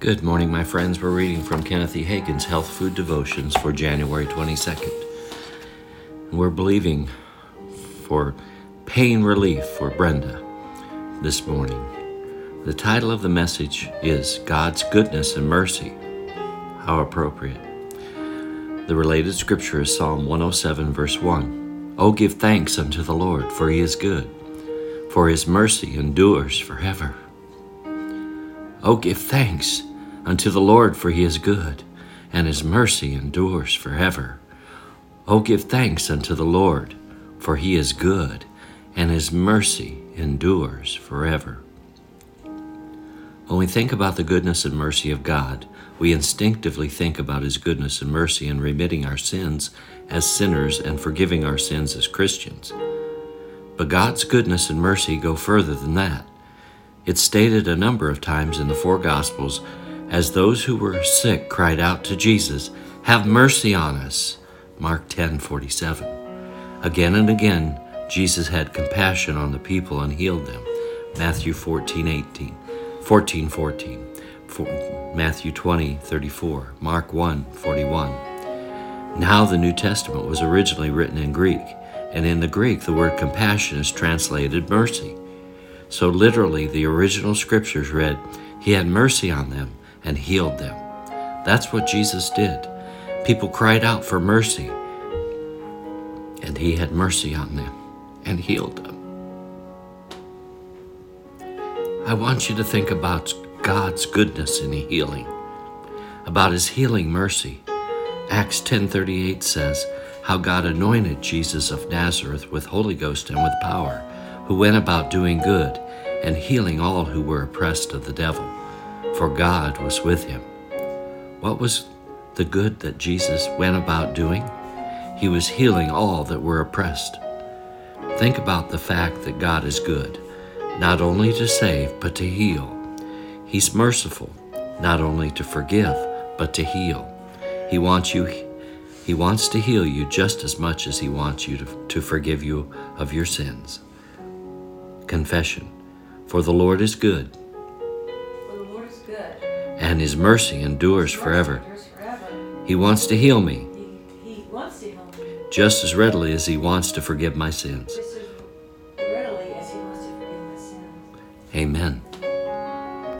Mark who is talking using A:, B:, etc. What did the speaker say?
A: Good morning, my friends. We're reading from Kenneth E. Hagin's Health Food Devotions for January 22nd. We're believing for pain relief for Brenda this morning. The title of the message is God's Goodness and Mercy. How appropriate. The related scripture is Psalm 107, verse 1. Oh, give thanks unto the Lord, for he is good, for his mercy endures forever. Oh, give thanks unto the Lord, for he is good, and his mercy endures forever. Oh, give thanks unto the Lord, for he is good, and his mercy endures forever. When we think about the goodness and mercy of God, we instinctively think about his goodness and mercy in remitting our sins as sinners and forgiving our sins as Christians. But God's goodness and mercy go further than that. It's stated a number of times in the four Gospels as those who were sick cried out to Jesus, Have mercy on us. Mark 10 47. Again and again, Jesus had compassion on the people and healed them. Matthew 14 18, 14 14, Matthew 20 34, Mark 1 41. Now, the New Testament was originally written in Greek, and in the Greek, the word compassion is translated mercy. So, literally, the original scriptures read, He had mercy on them and healed them. That's what Jesus did. People cried out for mercy, and He had mercy on them and healed them. I want you to think about God's goodness in healing, about His healing mercy. Acts 10:38 says how God anointed Jesus of Nazareth with Holy Ghost and with power, who went about doing good and healing all who were oppressed of the devil for God was with him. What was the good that Jesus went about doing? He was healing all that were oppressed. Think about the fact that God is good, not only to save, but to heal. He's merciful, not only to forgive, but to heal. He wants you he wants to heal you just as much as he wants you to, to forgive you of your sins. Confession. For the Lord is good and his mercy endures forever. He wants to heal me just as readily as he wants to forgive my sins. Amen.